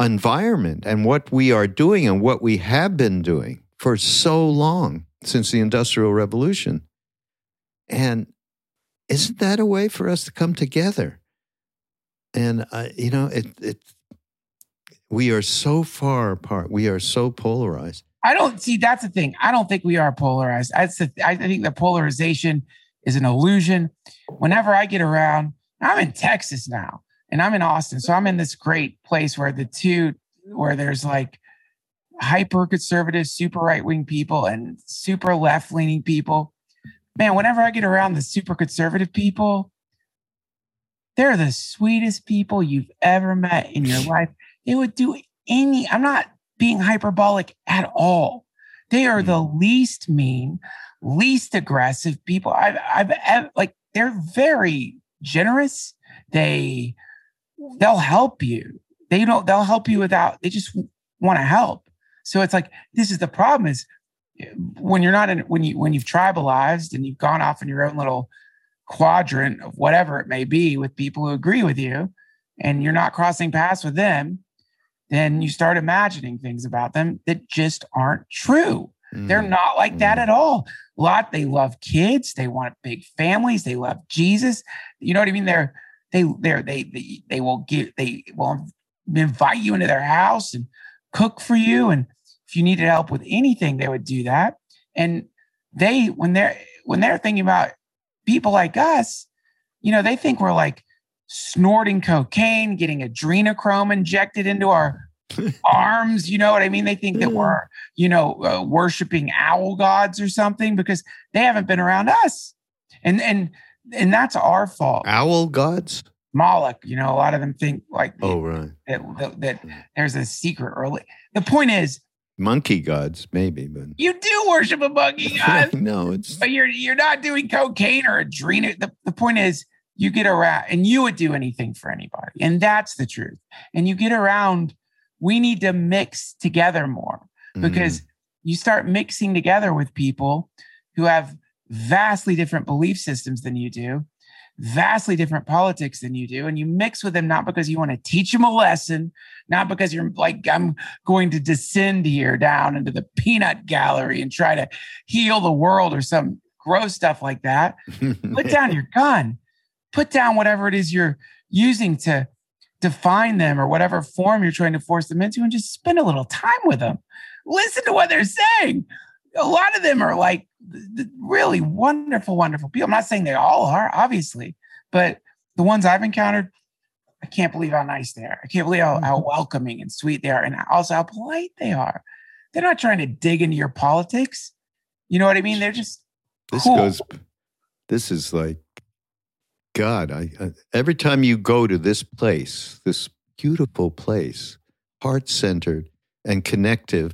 environment and what we are doing and what we have been doing for so long since the Industrial Revolution. And isn't that a way for us to come together? And uh, you know, it it we are so far apart. We are so polarized. I don't see that's the thing. I don't think we are polarized. I, I think the polarization is an illusion. Whenever I get around, I'm in Texas now and I'm in Austin. So I'm in this great place where the two, where there's like hyper conservative, super right wing people and super left leaning people. Man, whenever I get around the super conservative people, they're the sweetest people you've ever met in your life. They would do any, I'm not being hyperbolic at all. They are the mm. least mean, least aggressive people I've, I've, I've like, they're very generous. They, they'll help you. They don't, they'll help you without, they just want to help. So it's like, this is the problem is when you're not in, when you, when you've tribalized and you've gone off in your own little quadrant of whatever it may be with people who agree with you and you're not crossing paths with them, then you start imagining things about them that just aren't true. Mm. They're not like that at all. A lot they love kids, they want big families, they love Jesus. You know what I mean? They're they they they, they will give they will invite you into their house and cook for you and if you needed help with anything they would do that and they when they're when they're thinking about people like us, you know, they think we're like snorting cocaine, getting adrenochrome injected into our arms. You know what I mean? They think that we're, you know, uh, worshiping owl gods or something because they haven't been around us. And, and, and that's our fault. Owl gods? Moloch, you know, a lot of them think like, oh, right. That, that, that there's a secret early. The point is, monkey gods, maybe, but you do worship a monkey god. no, it's but you're you're not doing cocaine or adrenal. The, the point is you get around and you would do anything for anybody. And that's the truth. And you get around, we need to mix together more because mm. you start mixing together with people who have vastly different belief systems than you do vastly different politics than you do and you mix with them not because you want to teach them a lesson not because you're like i'm going to descend here down into the peanut gallery and try to heal the world or some gross stuff like that. Put down your gun. Put down whatever it is you're using to define them or whatever form you're trying to force them into and just spend a little time with them listen to what they're saying a lot of them are like really wonderful, wonderful people. I'm not saying they all are, obviously, but the ones I've encountered, I can't believe how nice they are. I can't believe how, how mm-hmm. welcoming and sweet they are, and also how polite they are. They're not trying to dig into your politics. You know what I mean? They're just this cool. goes. This is like God. I, I every time you go to this place, this beautiful place, heart centered and connective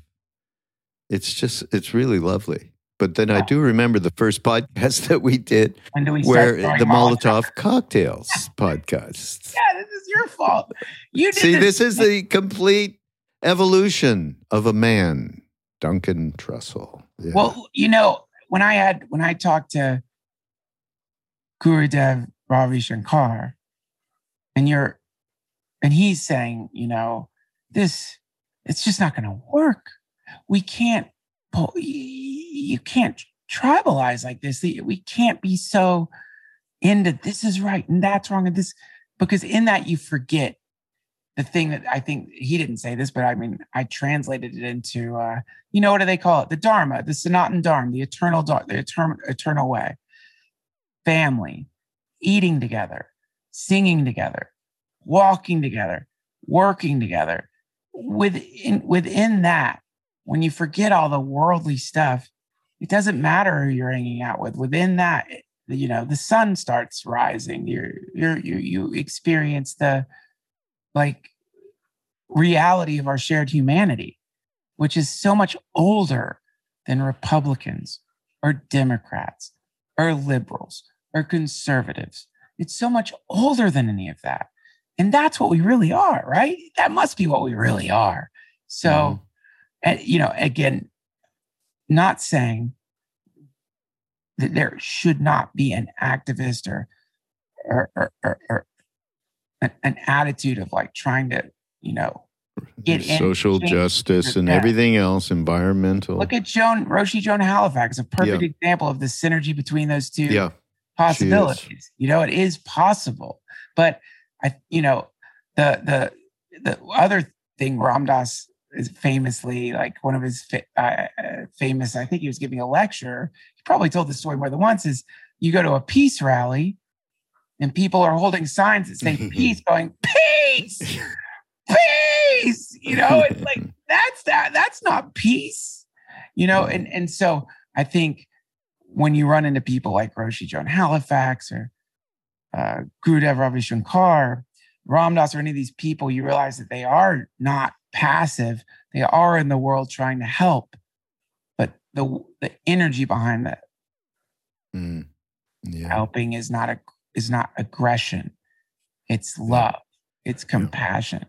it's just, it's really lovely. But then yeah. I do remember the first podcast that we did we where the Molotov, Molotov cocktails podcast. Yeah, this is your fault. You See, this. this is the complete evolution of a man, Duncan Trussell. Yeah. Well, you know, when I had when I talked to Gurudev Ravi Shankar, and you're and he's saying, you know, this it's just not going to work we can't you can't tribalize like this. We can't be so into this is right and that's wrong and this because in that you forget the thing that I think he didn't say this, but I mean I translated it into uh, you know what do they call it? The Dharma, the Sanatan Dharma, the eternal the eternal eternal way. Family, eating together, singing together, walking together, working together. Within within that, when you forget all the worldly stuff, it doesn't matter who you're hanging out with. Within that, you know, the sun starts rising. You're, you're, you, you experience the like reality of our shared humanity, which is so much older than Republicans or Democrats or liberals or conservatives. It's so much older than any of that. And that's what we really are, right? That must be what we really are. So, mm-hmm and you know, again, not saying that there should not be an activist or or, or, or, or an, an attitude of like trying to, you know, get social justice and everything else, environmental. Look at Joan Roshi Joan Halifax, a perfect Yeah. example of the synergy between those two yeah, possibilities. You know, it is possible. But I, you know, the the the other thing Ram Dass famously like one of his fa- uh, uh, famous. I think he was giving a lecture. He probably told the story more than once. Is you go to a peace rally, and people are holding signs that say peace, going peace, peace. You know, it's like that's that. That's not peace. You know, and and so I think when you run into people like Roshi Joan Halifax or uh, Gurudev Ravi Shankar, Ram Dass, or any of these people, you realize that they are not passive. They are in the world trying to help, but the the energy behind that Mm. yeah, helping is not a is not aggression. It's love. It's compassion,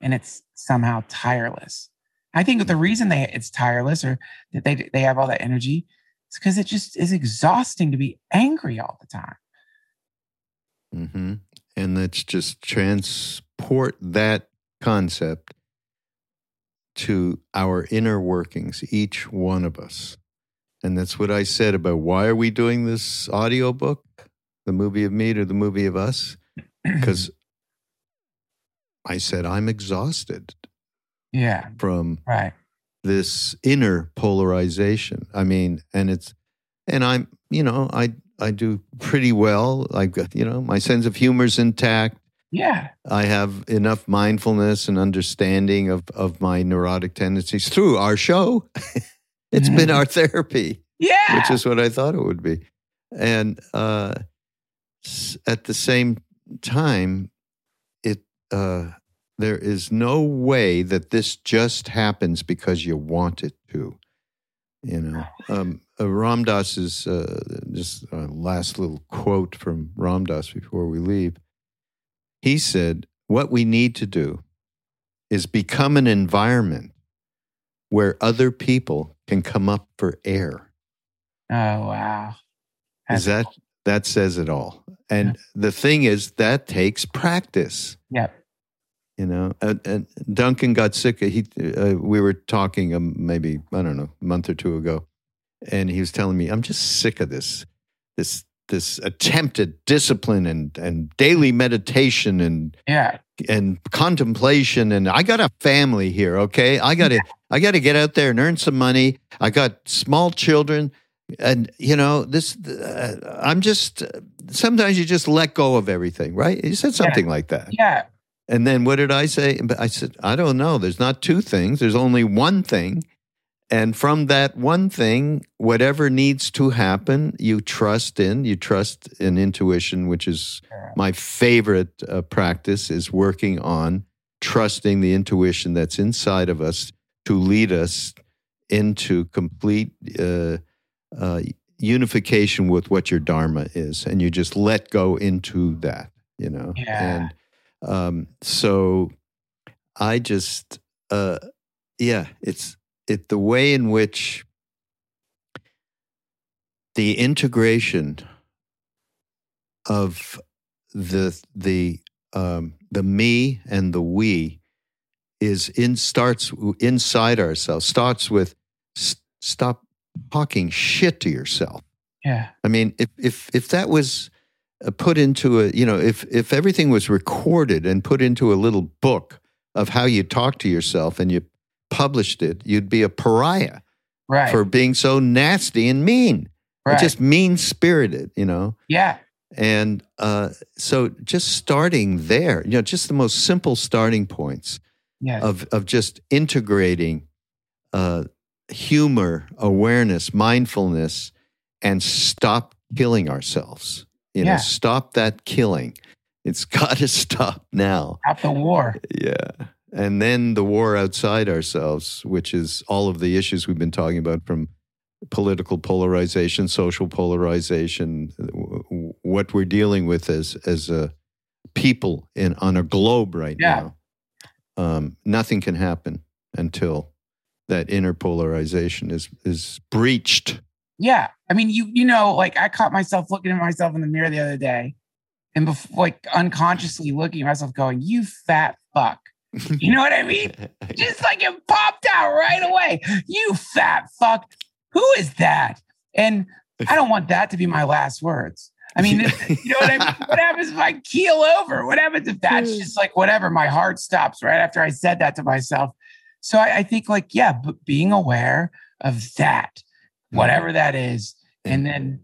and it's somehow tireless. I think the reason they it's tireless or that they they have all that energy is because it just is exhausting to be angry all the time. hmm and let's just transport that concept to our inner workings, each one of us. And that's what I said about why are we doing this audiobook, the movie of me or the movie of us? Because I said I'm exhausted yeah, from right. this inner polarization. I mean, and it's, and I'm, you know, I I do pretty well. I've got, you know, my sense of humor's intact. Yeah, I have enough mindfulness and understanding of of my neurotic tendencies through our show. it's been our therapy, yeah. which is what I thought it would be. And uh, at the same time, it uh, there is no way that this just happens because you want it to. You know, um, uh, Ram Dass's uh, just uh, last little quote from Ram Dass before we leave. He said, "What we need to do is become an environment where other people can come up for air." oh wow. Is That's- that that says it all? And the thing is, that takes practice. Yep. You know, and, and Duncan got sick. He, uh, we were talking um, maybe I don't know a month or two ago, and he was telling me, "I'm just sick of this, this, this attempt at discipline and and daily meditation and Yeah. and contemplation and I got a family here, okay? I got to I got to get out there and earn some money. I got small children and you know, this uh, I'm just sometimes you just let go of everything, right? You said something like that. Yeah. And then what did I say? I said, I don't know. There's not two things. There's only one thing. And from that one thing, whatever needs to happen, you trust in. You trust in intuition, which is my favorite uh, practice, is working on trusting the intuition that's inside of us to lead us into complete uh, uh, unification with what your dharma is, and you just let go into that. You know, Yeah. and um, so I just, uh, yeah, it's it the way in which the integration of the the um, the me and the we is in starts inside ourselves. Starts with s- stop talking shit to yourself. Yeah. I mean, if if if that was uh, put into a, you know, if if everything was recorded and put into a little book of how you talk to yourself and you published it, you'd be a pariah Right. for being so nasty and mean, right. just mean spirited, you know. yeah. And uh, so, just starting there, you know, just the most simple starting points Yes. of of just integrating uh, humor, awareness, mindfulness, and stop killing ourselves. You know, Yeah. stop that killing. It's got to stop now. Stop the war. Yeah. And then the war outside ourselves, which is all of the issues we've been talking about from political polarization, social polarization, what we're dealing with as as a people in on a globe right Yeah. now. Um, nothing can happen until that inner polarization is is breached. Yeah. I mean, you you know, like I caught myself looking at myself in the mirror the other day and before like unconsciously looking at myself going, you fat fuck. You know what I mean? Just like it popped out right away. You fat fuck. Who is that? And I don't want that to be my last words. I mean, you know what I mean? What happens if I keel over? What happens if that's Hmm. just like whatever? My heart stops right after I said that to myself. So I, I think, like, yeah, but being aware of that, whatever that is, and then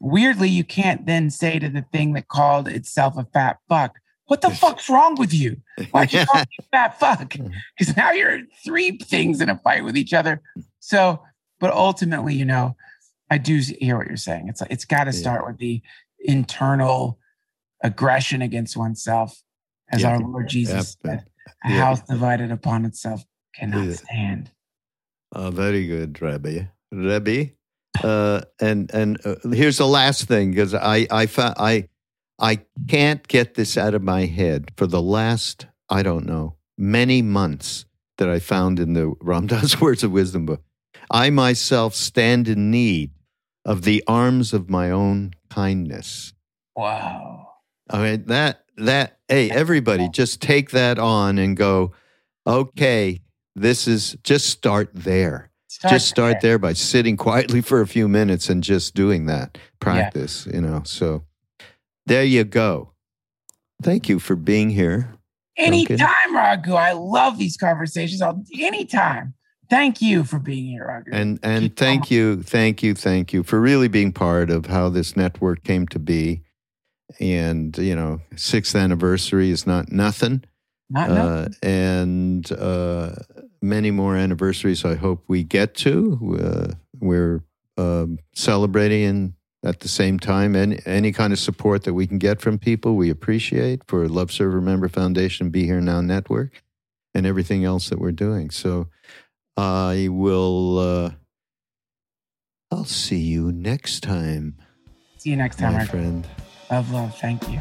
weirdly, you can't then say to the thing that called itself a fat fuck, what the fuck's wrong with you? Why'd you fat fuck? Because now you're three things in a fight with each other. So, but ultimately, you know, I do hear what you're saying. It's like it's got to Yeah. start with the internal aggression against oneself, as Yeah. our Lord Jesus said. A Yeah. house divided upon itself cannot Yeah. stand. Oh, very good, Rebbe. Rebbe. Uh, and and uh, here's the last thing because I I found I I can't get this out of my head for the last I don't know many months that I found in the Ram Dass Words of Wisdom book. I myself stand in need of the arms of my own kindness. Wow. I mean that that hey everybody just take that on and go okay this is just start there just start there by sitting quietly for a few minutes and just doing that practice you know so there you go thank you for being here Anytime, Raghu. I love these conversations. I'll, anytime. Thank you for being here, Raghu. and and Keep thank going. you thank you thank you for really being part of how this network came to be and you know sixth anniversary is not nothing Not no. uh, and uh, many more anniversaries I hope we get to. Uh, we're um, celebrating at the same time. Any, any kind of support that we can get from people, we appreciate for Love Serve Remember Foundation, Be Here Now Network, and everything else that we're doing. So I will, uh, I'll see you next time, See you next time, my friend. Love, love. Thank you.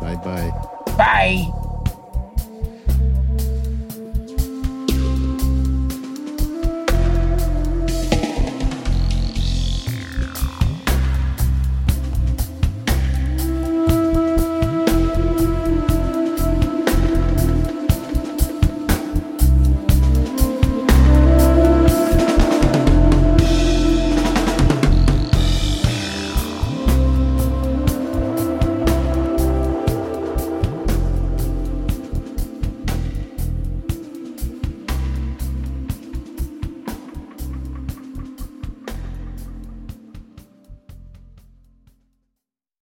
Bye bye. Bye.